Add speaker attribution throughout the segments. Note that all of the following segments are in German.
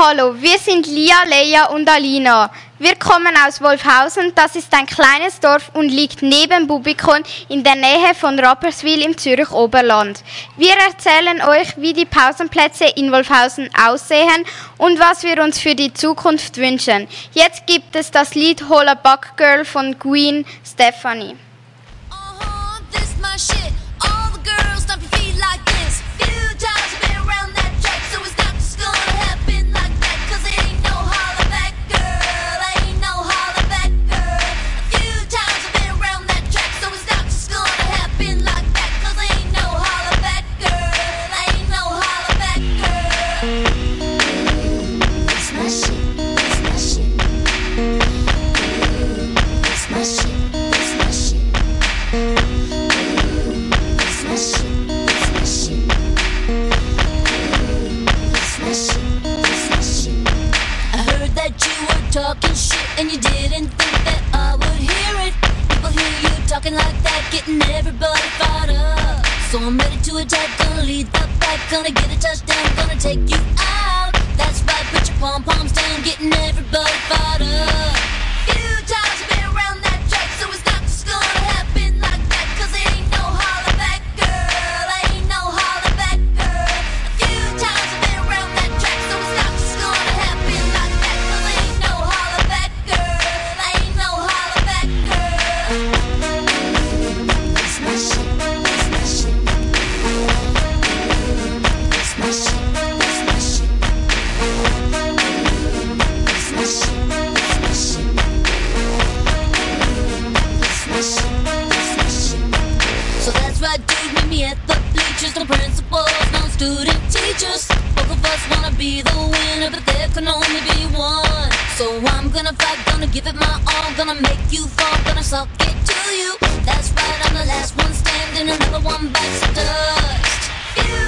Speaker 1: Hallo, wir sind Lia, Leia und Alina. Wir kommen aus Wolfhausen, das ist ein kleines Dorf und liegt neben Bubikon in der Nähe von Rapperswil im Zürich Oberland. Wir erzählen euch, wie die Pausenplätze in Wolfhausen aussehen und was wir uns für die Zukunft wünschen. Jetzt gibt es das Lied Holla Buck Girl von Queen Stephanie.
Speaker 2: Uh-huh, this Gonna lead the pack, gonna get a touchdown, gonna take you out. That's right, put your pom poms down, getting everybody fired up. At the bleachers. No principals, no student teachers. Both of us wanna be the winner, but there can only be one. So I'm gonna fight, gonna give it my all, gonna make you fall, gonna suck it to you. That's right, I'm the last one standing, another one bites the dust. Few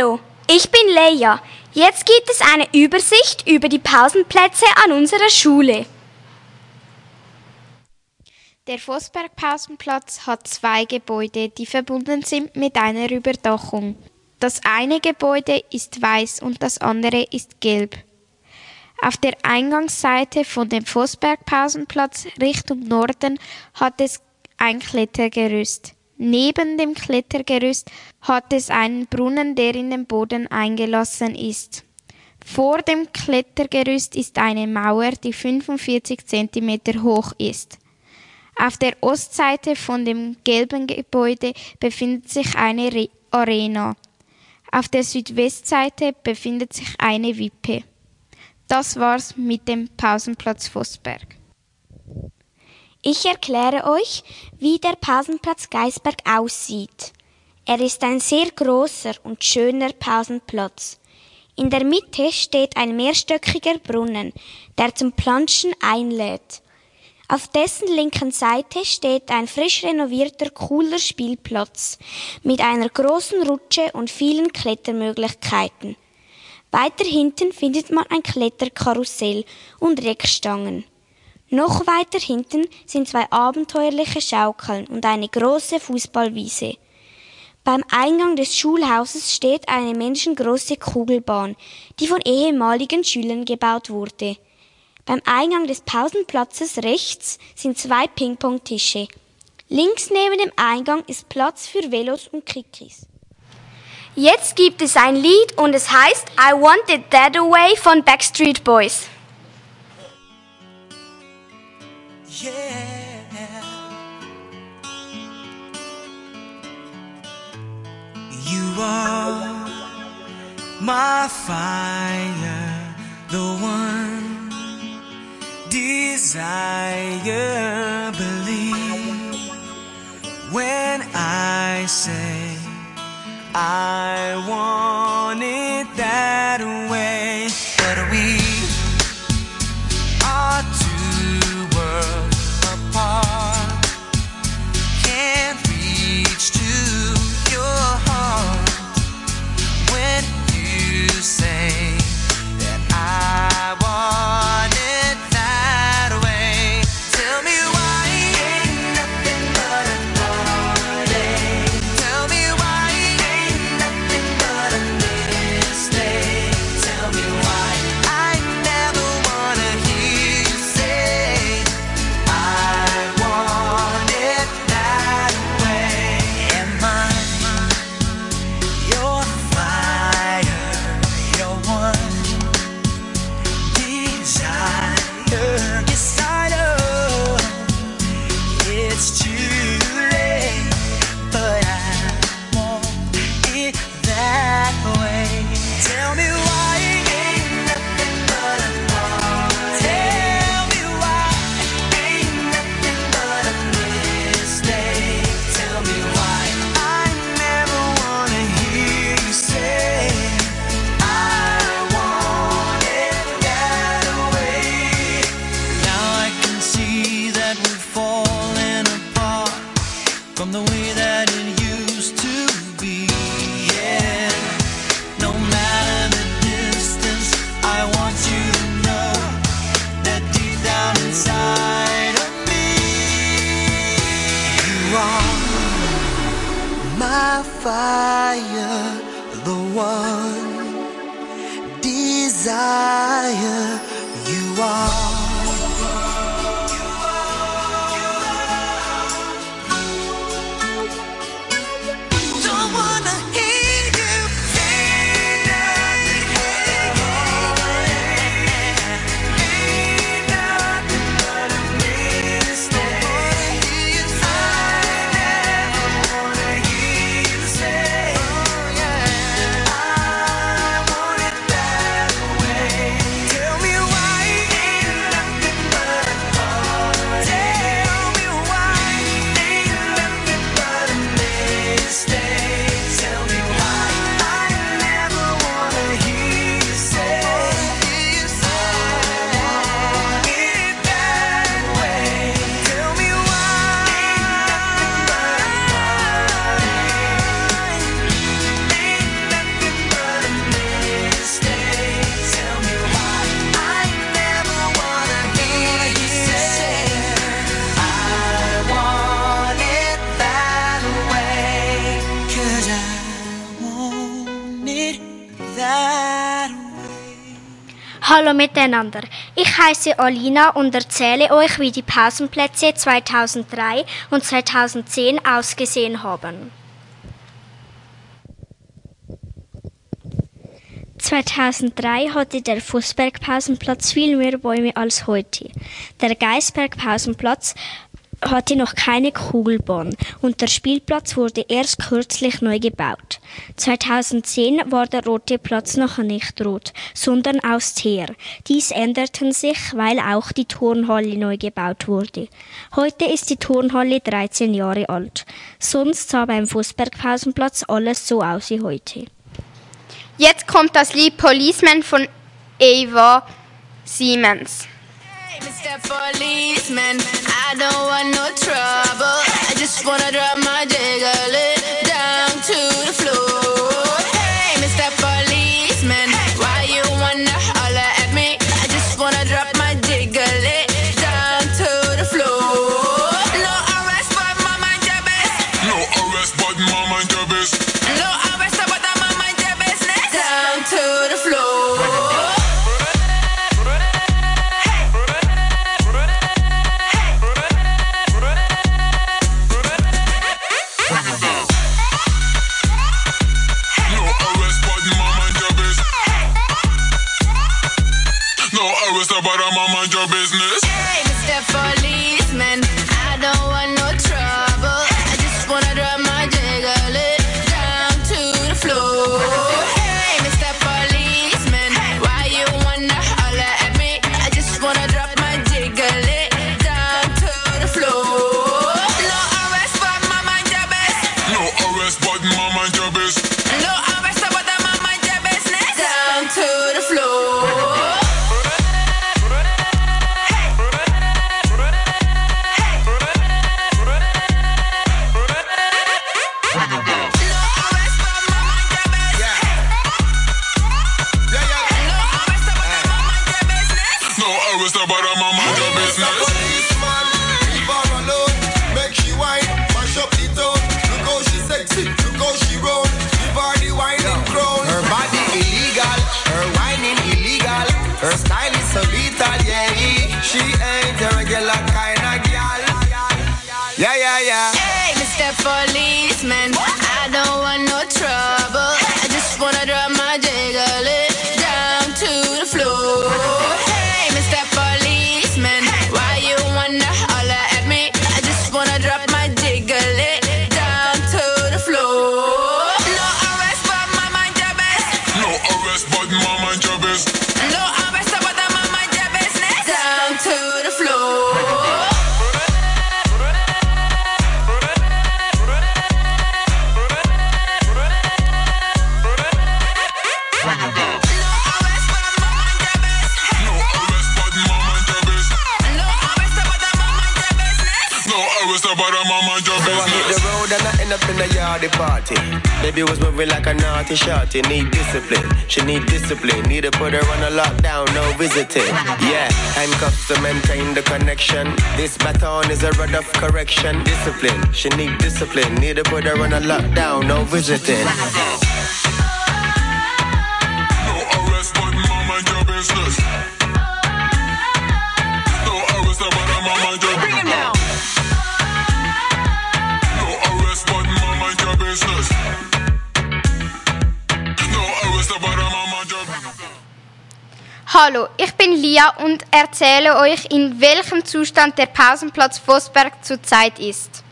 Speaker 3: Hallo, ich bin Leia. Jetzt gibt es eine Übersicht über die Pausenplätze an unserer Schule.
Speaker 1: Der Vossberg-Pausenplatz hat zwei Gebäude, die verbunden sind mit einer Überdachung. Das eine Gebäude ist weiß und das andere ist gelb. Auf der Eingangsseite von dem Vossberg-Pausenplatz Richtung Norden hat es ein Klettergerüst. Neben dem Klettergerüst hat es einen Brunnen, der in den Boden eingelassen ist. Vor dem Klettergerüst ist eine Mauer, die 45 cm hoch ist. Auf der Ostseite von dem gelben Gebäude befindet sich eine Re Arena. Auf der Südwestseite befindet sich eine Wippe. Das war's mit dem Pausenplatz Vossberg.
Speaker 3: Ich erkläre euch, wie der Pausenplatz Geisberg aussieht. Er ist ein sehr großer und schöner Pausenplatz. In der Mitte steht ein mehrstöckiger Brunnen, der zum Planschen einlädt. Auf dessen linken Seite steht ein frisch renovierter, cooler Spielplatz mit einer großen Rutsche und vielen Klettermöglichkeiten. Weiter hinten findet man ein Kletterkarussell und Reckstangen. Noch weiter hinten sind zwei abenteuerliche Schaukeln und eine große Fußballwiese. Beim Eingang des Schulhauses steht eine menschengroße Kugelbahn, die von ehemaligen Schülern gebaut wurde. Beim Eingang des Pausenplatzes rechts sind zwei Ping-Pong-Tische. Links neben dem Eingang ist Platz für Velos und Kikis.
Speaker 2: Jetzt gibt es ein Lied und es heißt I Want It That Away von Backstreet Boys.
Speaker 4: Yeah. You are my fire, the one desire.
Speaker 2: Hallo miteinander. Ich heiße Alina und erzähle euch, wie die Pausenplätze 2003 und 2010 ausgesehen haben. 2003 hatte der Fußbergpausenplatz viel mehr Bäume als heute. Der Geisbergpausenplatz hatte noch keine Kugelbahn und der Spielplatz wurde erst kürzlich neu gebaut. 2010 war der rote Platz noch nicht rot, sondern aus Teer. Dies änderte sich, weil auch die Turnhalle neu gebaut wurde. Heute ist die Turnhalle 13 Jahre alt. Sonst sah beim Fußbergpausenplatz alles so aus wie heute.
Speaker 5: Jetzt kommt das Lied Policeman von Ava Siemens.
Speaker 6: Mr. Policeman, I don't want no trouble. I just wanna drop my but I'm a
Speaker 7: mind your business.
Speaker 6: Mr. Foley. No arrest, but my mind
Speaker 7: business.
Speaker 8: Policeman, leave her alone. Make she whine, mash up the town. Look how she sexy, look how she roll. Give her the whining crown. Her body illegal, her whining illegal. Her style is so lethal, yeah. She ain't a regular kind of gal. Yeah, yeah, yeah.
Speaker 6: Hey, Mr. Policeman, I
Speaker 8: naughty shorty. Need discipline. She need discipline. Need to put her on a lockdown. No visiting. Yeah, handcuffs to maintain the connection. This baton is a rod of correction. Discipline. She need discipline. Need to put her on a lockdown. No visiting.
Speaker 1: Hallo, ich bin Lia und erzähle euch, in welchem Zustand der Pausenplatz Vossberg zurzeit ist.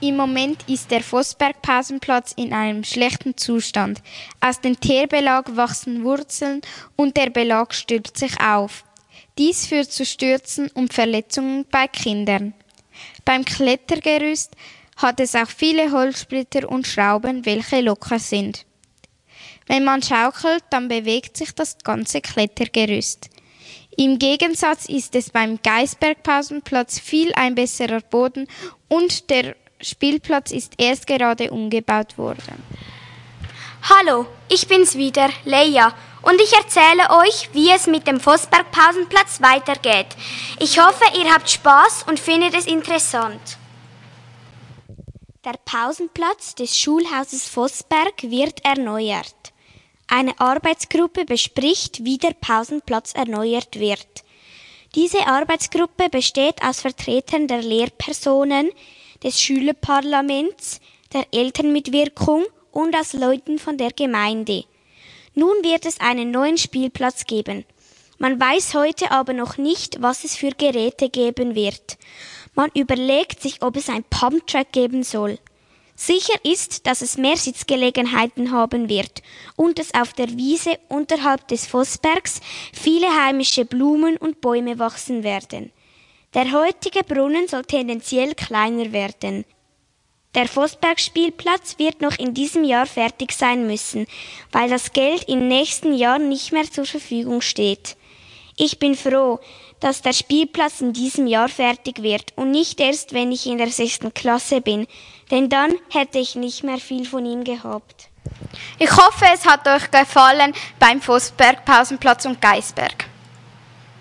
Speaker 1: Im Moment ist der Vossberg-Pausenplatz in einem schlechten Zustand. Aus dem Teerbelag wachsen Wurzeln und der Belag stülpt sich auf. Dies führt zu Stürzen und Verletzungen bei Kindern. Beim Klettergerüst hat es auch viele Holzsplitter und Schrauben, welche locker sind. Wenn man schaukelt, dann bewegt sich das ganze Klettergerüst. Im Gegensatz ist es beim Geisbergpausenplatz viel ein besserer Boden und der Spielplatz ist erst gerade umgebaut worden.
Speaker 3: Hallo, ich bin's wieder, Leia, und ich erzähle euch, wie es mit dem Vossberg Pausenplatz weitergeht. Ich hoffe, ihr habt Spaß und findet es interessant. Der Pausenplatz des Schulhauses Vossberg wird erneuert. Eine Arbeitsgruppe bespricht, wie der Pausenplatz erneuert wird. Diese Arbeitsgruppe besteht aus Vertretern der Lehrpersonen, des Schülerparlaments, der Elternmitwirkung und aus Leuten von der Gemeinde. Nun wird es einen neuen Spielplatz geben. Man weiß heute aber noch nicht, was es für Geräte geben wird. Man überlegt sich, ob es ein Pumptrack geben soll. Sicher ist, dass es mehr Sitzgelegenheiten haben wird und es auf der Wiese unterhalb des Vossbergs viele heimische Blumen und Bäume wachsen werden. Der heutige Brunnen soll tendenziell kleiner werden. Der Vossberg-Spielplatz wird noch in diesem Jahr fertig sein müssen, weil das Geld im nächsten Jahr nicht mehr zur Verfügung steht. Ich bin froh, dass der Spielplatz in diesem Jahr fertig wird und nicht erst, wenn ich in der sechsten Klasse bin, denn dann hätte ich nicht mehr viel von ihm gehabt.
Speaker 1: Ich hoffe, es hat euch gefallen beim Vossberg, Pausenplatz und Geisberg.